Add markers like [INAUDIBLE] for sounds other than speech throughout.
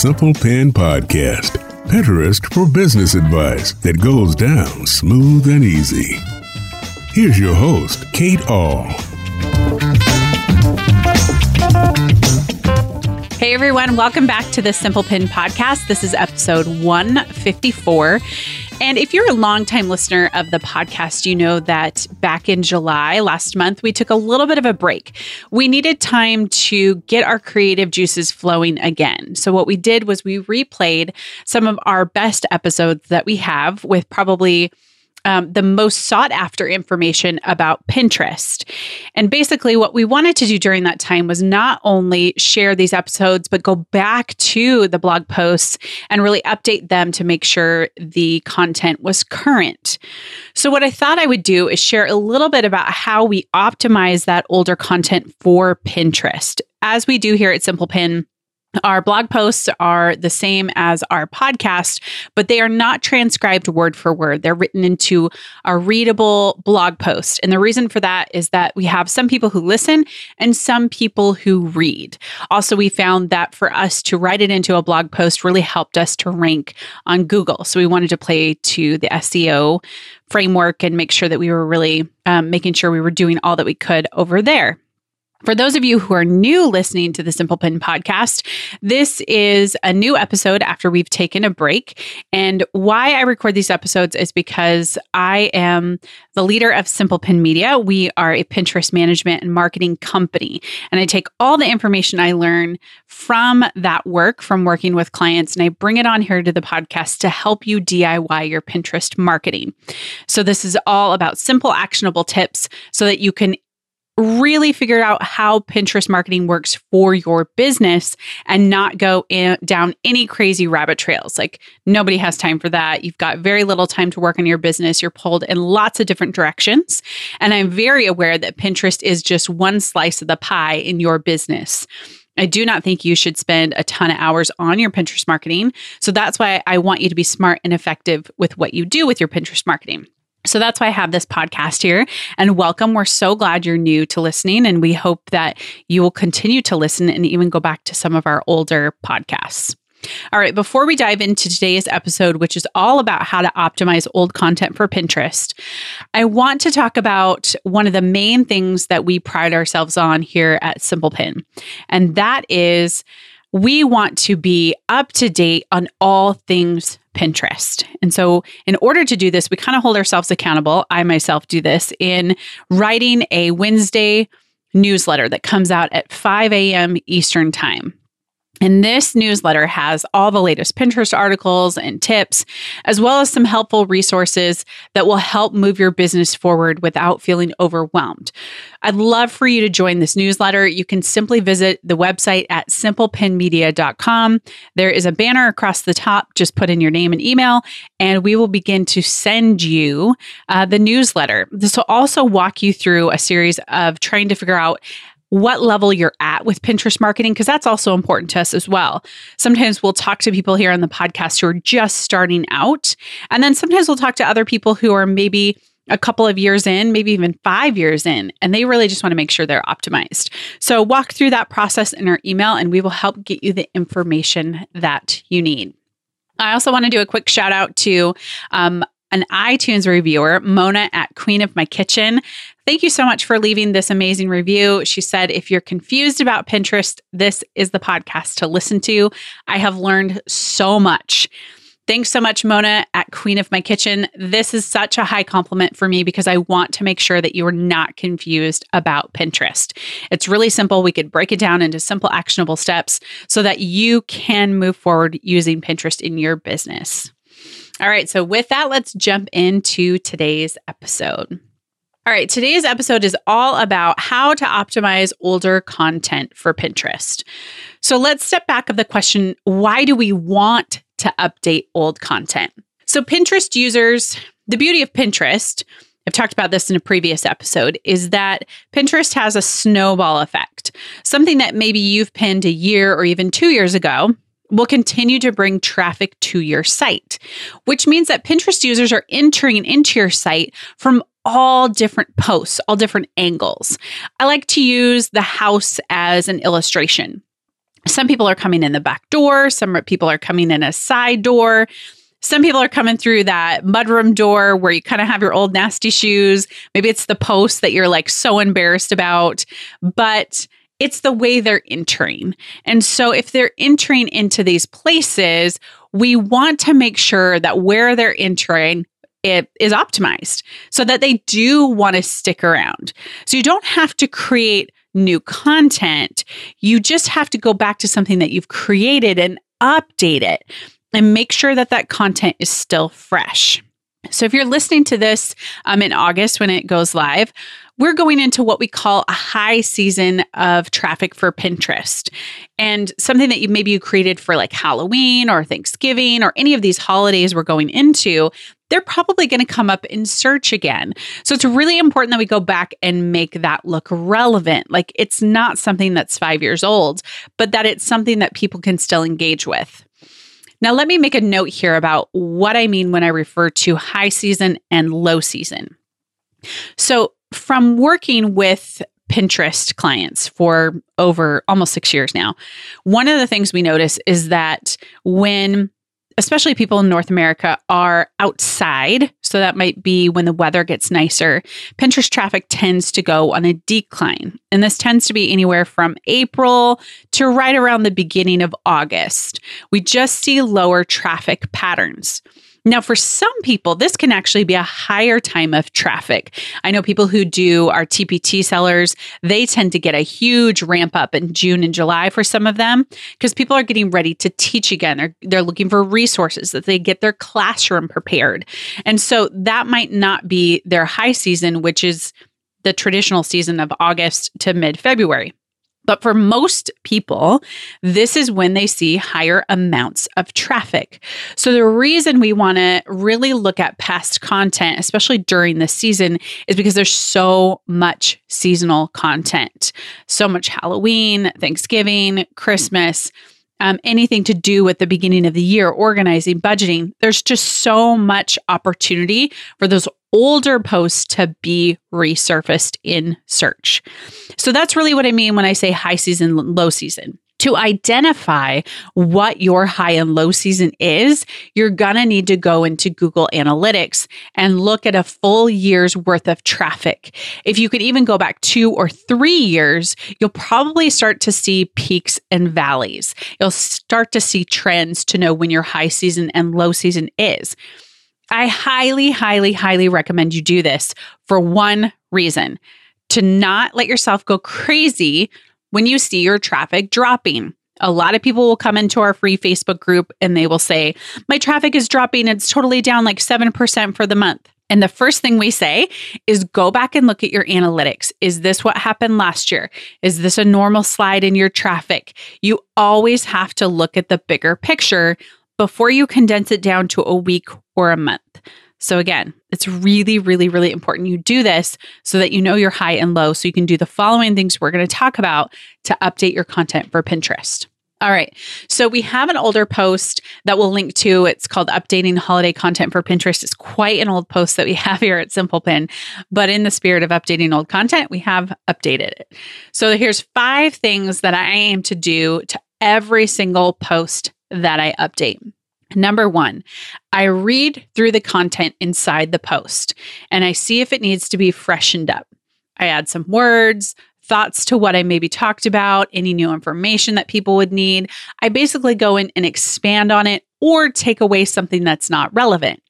Simple Pin Podcast, Pinterest for business advice that goes down smooth and easy. Here's your host, Kate Ahl. Hey everyone, welcome back to the Simple Pin Podcast. This is episode 154. And if you're a longtime listener of the podcast, you know that back in July last month, we took a little bit of a break. We needed time to get our creative juices flowing again. So, what we did was we replayed some of our best episodes that we have with probably um, the most sought after information about Pinterest. And basically, what we wanted to do during that time was not only share these episodes, but go back to the blog posts and really update them to make sure the content was current. So, what I thought I would do is share a little bit about how we optimize that older content for Pinterest. As we do here at Simple Pin, our blog posts are the same as our podcast, but they are not transcribed word for word. They're written into a readable blog post. And the reason for that is that we have some people who listen and some people who read. Also, we found that for us to write it into a blog post really helped us to rank on Google. So we wanted to play to the SEO framework and make sure that we were really um, making sure we were doing all that we could over there. For those of you who are new listening to the Simple Pin podcast, this is a new episode after we've taken a break. And why I record these episodes is because I am the leader of Simple Pin Media. We are a Pinterest management and marketing company. And I take all the information I learn from that work, from working with clients, and I bring it on here to the podcast to help you DIY your Pinterest marketing. So, this is all about simple, actionable tips so that you can really figure out how Pinterest marketing works for your business and not go in, down any crazy rabbit trails. Like nobody has time for that. You've got very little time to work on your business. You're pulled in lots of different directions. And I'm very aware that Pinterest is just one slice of the pie in your business. I do not think you should spend a ton of hours on your Pinterest marketing. So that's why I want you to be smart and effective with what you do with your Pinterest marketing. So that's why I have this podcast here. And welcome. We're so glad you're new to listening. And we hope that you will continue to listen and even go back to some of our older podcasts. All right, before we dive into today's episode, which is all about how to optimize old content for Pinterest, I want to talk about one of the main things that we pride ourselves on here at Simple Pin, and that is we want to be up to date on all things Pinterest. And so, in order to do this, we kind of hold ourselves accountable. I myself do this in writing a Wednesday newsletter that comes out at 5 a.m. Eastern Time. And this newsletter has all the latest Pinterest articles and tips, as well as some helpful resources that will help move your business forward without feeling overwhelmed. I'd love for you to join this newsletter. You can simply visit the website at simplepinmedia.com. There is a banner across the top. Just put in your name and email, and we will begin to send you uh, the newsletter. This will also walk you through a series of trying to figure out what level you're at with Pinterest marketing, because that's also important to us as well. Sometimes we'll talk to people here on the podcast who are just starting out. And then sometimes we'll talk to other people who are maybe a couple of years in, maybe even five years in, and they really just want to make sure they're optimized. So, walk through that process in our email, and we will help get you the information that you need. I also want to do a quick shout out to um, an iTunes reviewer, Mona at Queen of My Kitchen. Thank you so much for leaving this amazing review. She said, if you're confused about Pinterest, this is the podcast to listen to. I have learned so much. Thanks so much, Mona at Queen of My Kitchen. This is such a high compliment for me because I want to make sure that you are not confused about Pinterest. It's really simple. We could break it down into simple, actionable steps so that you can move forward using Pinterest in your business. All right. So, with that, let's jump into today's episode. All right, today's episode is all about how to optimize older content for Pinterest. So let's step back of the question why do we want to update old content? So, Pinterest users, the beauty of Pinterest, I've talked about this in a previous episode, is that Pinterest has a snowball effect. Something that maybe you've pinned a year or even two years ago will continue to bring traffic to your site, which means that Pinterest users are entering into your site from all different posts, all different angles. I like to use the house as an illustration. Some people are coming in the back door, some people are coming in a side door. Some people are coming through that mudroom door where you kind of have your old nasty shoes. Maybe it's the post that you're like so embarrassed about, but it's the way they're entering. And so if they're entering into these places, we want to make sure that where they're entering it is optimized so that they do want to stick around. So you don't have to create new content. You just have to go back to something that you've created and update it and make sure that that content is still fresh. So, if you're listening to this um, in August when it goes live, we're going into what we call a high season of traffic for Pinterest. And something that you maybe you created for like Halloween or Thanksgiving or any of these holidays we're going into, they're probably going to come up in search again. So it's really important that we go back and make that look relevant. Like it's not something that's five years old, but that it's something that people can still engage with. Now, let me make a note here about what I mean when I refer to high season and low season. So, from working with Pinterest clients for over almost six years now, one of the things we notice is that when especially people in North America, are outside. So that might be when the weather gets nicer. Pinterest traffic tends to go on a decline. And this tends to be anywhere from April to right around the beginning of August. We just see lower traffic patterns. Now, for some people, this can actually be a higher time of traffic. I know people who do our TPT sellers, they tend to get a huge ramp up in June and July for some of them because people are getting ready to teach again. They're, they're looking for resources that they get their classroom prepared. And so that might not be their high season, which is the traditional season of August to mid February. But for most people, this is when they see higher amounts of traffic. So, the reason we want to really look at past content, especially during the season, is because there's so much seasonal content. So much Halloween, Thanksgiving, Christmas um, anything to do with the beginning of the year, organizing, budgeting. There's just so much opportunity for those older posts to be resurfaced in search. So that's really what I mean when I say high season, low season to identify what your high and low season is, you're going to need to go into Google Analytics and look at a full year's worth of traffic. If you could even go back two or three years, you'll probably start to see peaks and valleys. You'll start to see trends to know when your high season and low season is. I highly, highly, highly recommend you do this for one reason to not let yourself go crazy when you see your traffic dropping. A lot of people will come into our free Facebook group and they will say, My traffic is dropping. It's totally down like 7% for the month. And the first thing we say is go back and look at your analytics. Is this what happened last year? Is this a normal slide in your traffic? You always have to look at the bigger picture before you condense it down to a week or a month. So, again, it's really, really, really important you do this so that you know your high and low. So, you can do the following things we're going to talk about to update your content for Pinterest. All right. So we have an older post that we'll link to. It's called Updating Holiday Content for Pinterest. It's quite an old post that we [LAUGHS] have here at Simple Pin, but in the spirit of updating old content, we have updated it. So here's five things that I aim to do to every single post that I update. Number one, I read through the content inside the post and I see if it needs to be freshened up. I add some words, thoughts to what I maybe talked about, any new information that people would need. I basically go in and expand on it or take away something that's not relevant.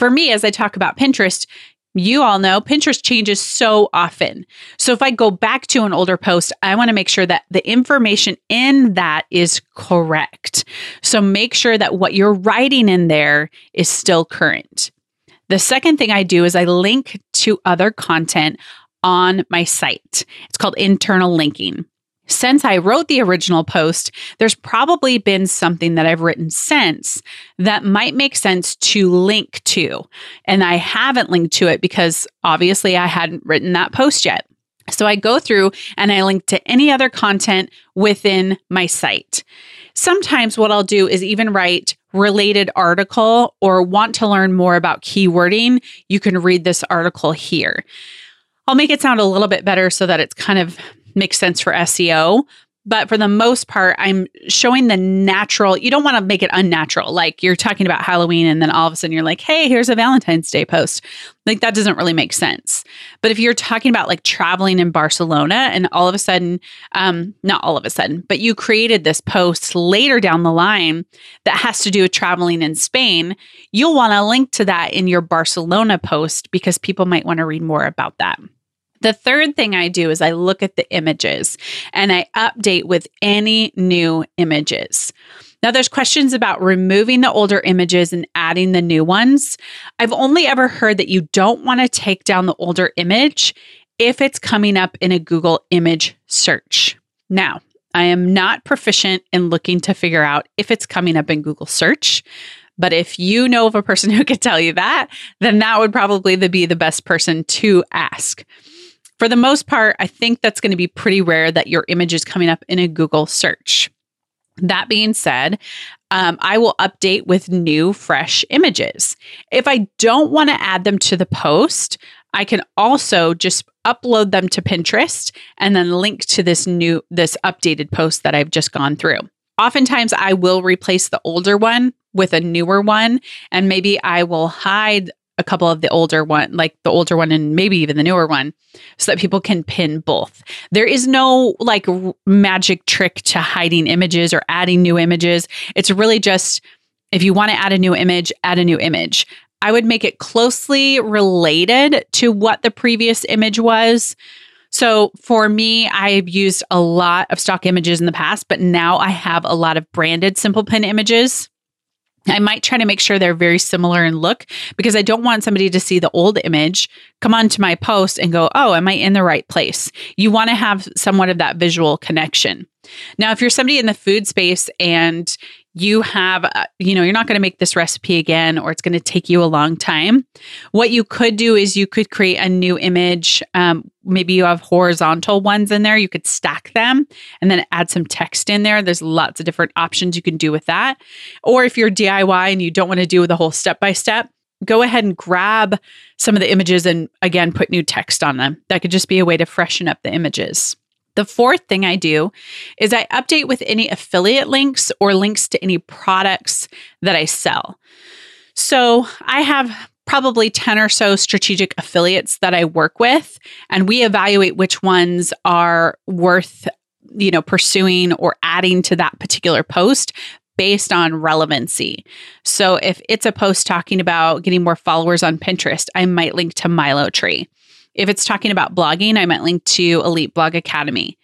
For me, as I talk about Pinterest, you all know Pinterest changes so often. So if I go back to an older post, I want to make sure that the information in that is correct. So make sure that what you're writing in there is still current. The second thing I do is I link to other content on my site. It's called internal linking since I wrote the original post, there's probably been something that I've written since that might make sense to link to. And I haven't linked to it because obviously I hadn't written that post yet. So I go through and I link to any other content within my site. Sometimes what I'll do is even write related article or want to learn more about keywording, you can read this article here. I'll make it sound a little bit better so that it's kind of makes sense for SEO. But for the most part, I'm showing the natural. You don't want to make it unnatural. Like you're talking about Halloween and then all of a sudden you're like, hey, here's a Valentine's Day post. Like that doesn't really make sense. But if you're talking about like traveling in Barcelona and all of a sudden, um, not all of a sudden, but you created this post later down the line that has to do with traveling in Spain, you'll want to link to that in your Barcelona post because people might want to read more about that. The third thing I do is I look at the images and I update with any new images. Now, there's questions about removing the older images and adding the new ones. I've only ever heard that you don't want to take down the older image if it's coming up in a Google image search. Now, I am not proficient in looking to figure out if it's coming up in Google search. But if you know of a person [LAUGHS] who could tell you that, then that would probably be the best person to ask. For the most part, I think that's going to be pretty rare that your image is coming up in a Google search. That being said, um, I will update with new, fresh images. If I don't want to add them to the post, I can also just upload them to Pinterest and then link to this new, this updated post that I've just gone through. Oftentimes, I will replace the older one with a newer one, and maybe I will hide a couple of the older one, like the older one and maybe even the newer one, so that people can pin both. There is no like r- magic trick to hiding images or adding new images. It's really just if you want to add a new image, add a new image. I would make it closely related to what the previous image was. So for me, I've used a lot of stock images in the past, but now I have a lot of branded Simple Pin images I might try to make sure they're very similar in look because I don't want somebody to see the old image, come onto my post and go, oh, am I in the right place? You want to have somewhat of that visual connection. Now, if you're somebody in the food space and you have, uh, you know, you're not going to make this recipe again, or it's going to take you a long time. What you could do is you could create a new image. Um, maybe you have horizontal ones in there. You could stack them and then add some text in there. There's lots of different options you can do with that. Or if you're DIY and you don't want to do the whole step by step, go ahead and grab some of the images and again put new text on them. That could just be a way to freshen up the images. The fourth thing I do is I update with any affiliate links or links to any products that I sell. So I have probably 10 or so strategic affiliates that I work with, and we evaluate which ones are worth you know pursuing or adding to that particular post based on relevancy. So if it's a post talking about getting more followers on Pinterest, I might link to MiloTree. If it's talking about blogging, I might link to Elite Blog Academy.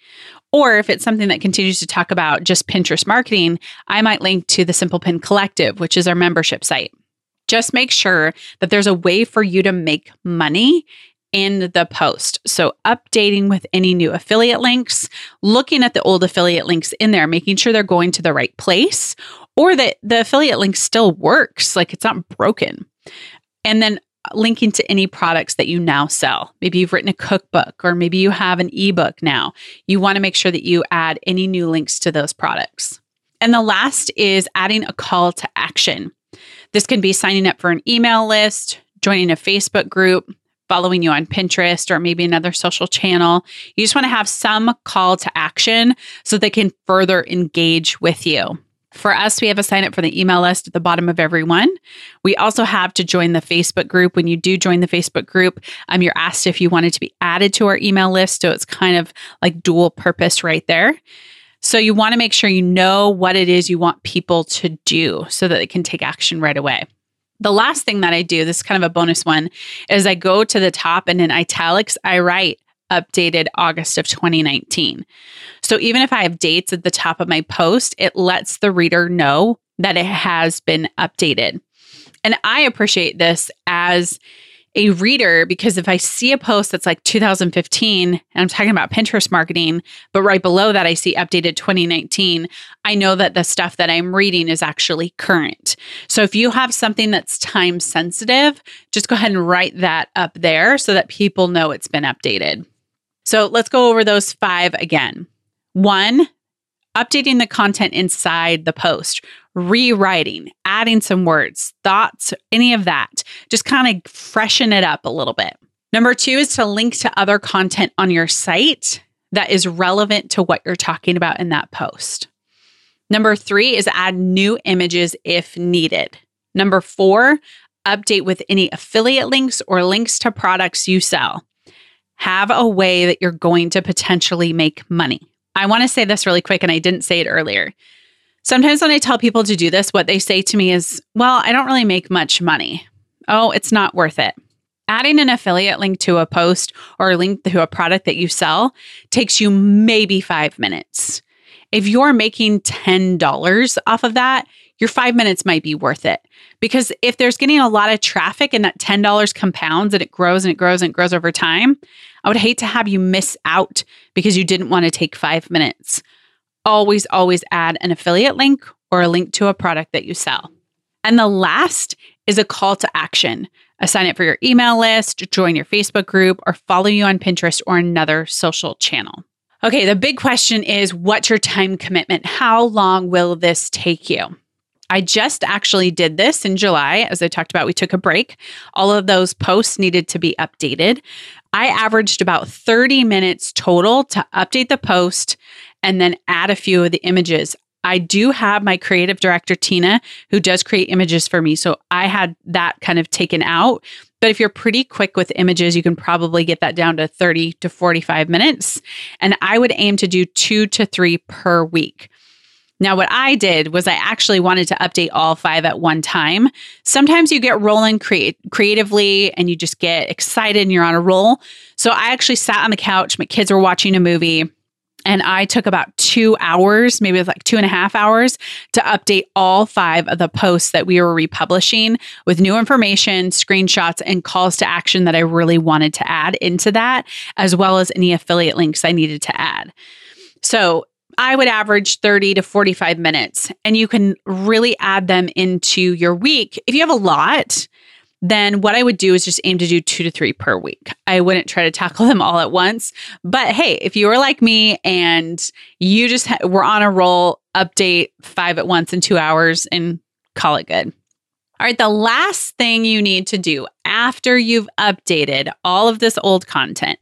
Or if it's something that continues to talk about just Pinterest marketing, I might link to the Simple Pin Collective, which is our membership site. Just make sure that there's a way for you to make money in the post. So, updating with any new affiliate links, looking at the old affiliate links in there, making sure they're going to the right place or that the affiliate link still works, like it's not broken. And then linking to any products that you now sell. Maybe you've written a cookbook or maybe you have an ebook now. You want to make sure that you add any new links to those products. And the last is adding a call to action. This can be signing up for an email list, joining a Facebook group, following you on Pinterest or maybe another social channel. You just want to have some call to action so they can further engage with you. For us, we have a sign up for the email list at the bottom of every one. We also have to join the Facebook group. When you do join the Facebook group, um, you're asked if you wanted to be added to our email list. So it's kind of like dual purpose right there. So you want to make sure you know what it is you want people to do so that they can take action right away. The last thing that I do, this is kind of a bonus one, is I go to the top and in italics, I write updated August of 2019. So even if I have dates at the top of my post, it lets the reader know that it has been updated. And I appreciate this as a reader because if I see a post that's like 2015 and I'm talking about Pinterest marketing, but right below that I see updated 2019, I know that the stuff that I'm reading is actually current. So if you have something that's time sensitive, just go ahead and write that up there so that people know it's been updated. So let's go over those five again. One, updating the content inside the post, rewriting, adding some words, thoughts, any of that. Just kind of freshen it up a little bit. Number two is to link to other content on your site that is relevant to what you're talking about in that post. Number three is add new images if needed. Number four, update with any affiliate links or links to products you sell. Have a way that you're going to potentially make money. I want to say this really quick, and I didn't say it earlier. Sometimes when I tell people to do this, what they say to me is, Well, I don't really make much money. Oh, it's not worth it. Adding an affiliate link to a post or a link to a product that you sell takes you maybe five minutes. If you're making $10 off of that, your five minutes might be worth it. Because if there's getting a lot of traffic and that $10 compounds and it grows and it grows and it grows over time, I would hate to have you miss out because you didn't want to take five minutes. Always, always add an affiliate link or a link to a product that you sell. And the last is a call to action. Sign up for your email list, join your Facebook group, or follow you on Pinterest or another social channel. Okay, the big question is what's your time commitment? How long will this take you? I just actually did this in July. As I talked about, we took a break. All of those posts needed to be updated. I averaged about 30 minutes total to update the post and then add a few of the images. I do have my creative director, Tina, who does create images for me. So I had that kind of taken out. But if you're pretty quick with images, you can probably get that down to 30 to 45 minutes. And I would aim to do two to three per week. Now, what I did was I actually wanted to update all five at one time. Sometimes you get rolling create creatively and you just get excited and you're on a roll. So I actually sat on the couch, my kids were watching a movie. And I took about two hours, maybe it was like two and a half hours, to update all five of the posts that we were republishing with new information, screenshots, and calls to action that I really wanted to add into that, as well as any affiliate links I needed to add. So I would average 30 to 45 minutes, and you can really add them into your week. If you have a lot, then what I would do is just aim to do two to three per week. I wouldn't try to tackle them all at once. But hey, if you were like me and you just ha- were on a roll, update five at once in two hours and call it good. All right, the last thing you need to do after you've updated all of this old content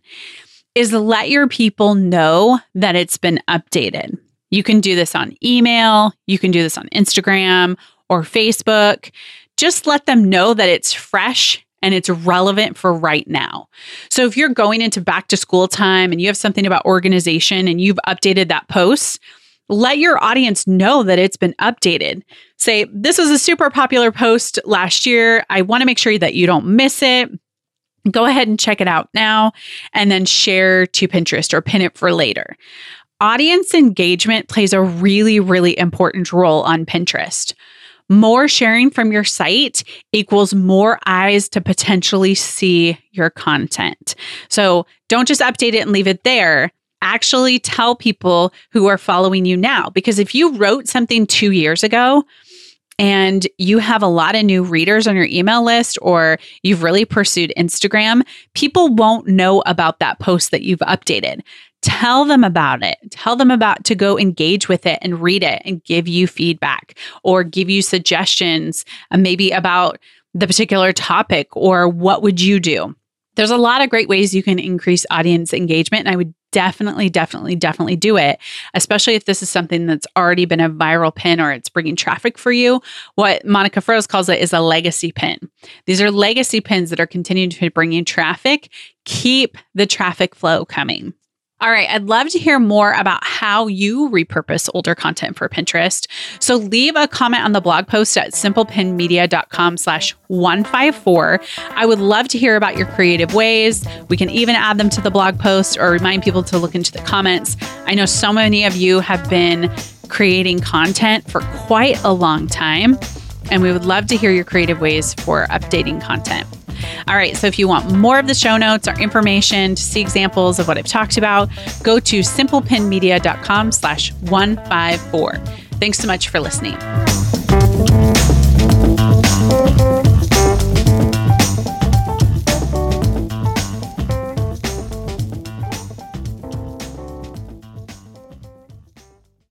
is let your people know that it's been updated. You can do this on email, you can do this on Instagram or Facebook. Just let them know that it's fresh and it's relevant for right now. So if you're going into back to school time and you have something about organization and you've updated that post, let your audience know that it's been updated. Say, this was a super popular post last year. I want to make sure that you don't miss it go ahead and check it out now and then share to Pinterest or pin it for later. Audience engagement plays a really, really important role on Pinterest. More sharing from your site equals more eyes to potentially see your content. So don't just update it and leave it there. Actually tell people who are following you now. Because if you wrote something two years ago, and you have a lot of new readers on your email list or you've really pursued Instagram, people won't know about that post that you've updated. Tell them about it. Tell them about to go engage with it and read it and give you feedback or give you suggestions, uh, maybe about the particular topic or what would you do. There's a lot of great ways you can increase audience engagement. And I would definitely, definitely, definitely do it, especially if this is something that's already been a viral pin or it's bringing traffic for you. What Monica Froese calls it is a legacy pin. These are legacy pins that are continuing to bring in traffic. Keep the traffic flow coming. All right, I'd love to hear more about how you repurpose older content for Pinterest. So leave a comment on the blog post at simplepinmedia.com slash 154. I would love to hear about your creative ways. We can even add them to the blog post or remind people to look into the comments. I know so many of you have been creating content for quite a long time, and we would love to hear your creative ways for updating content. All right. So if you want more of the show notes or information to see examples of what I've talked about, go to simplepinmedia.com slash 154. Thanks so much for listening.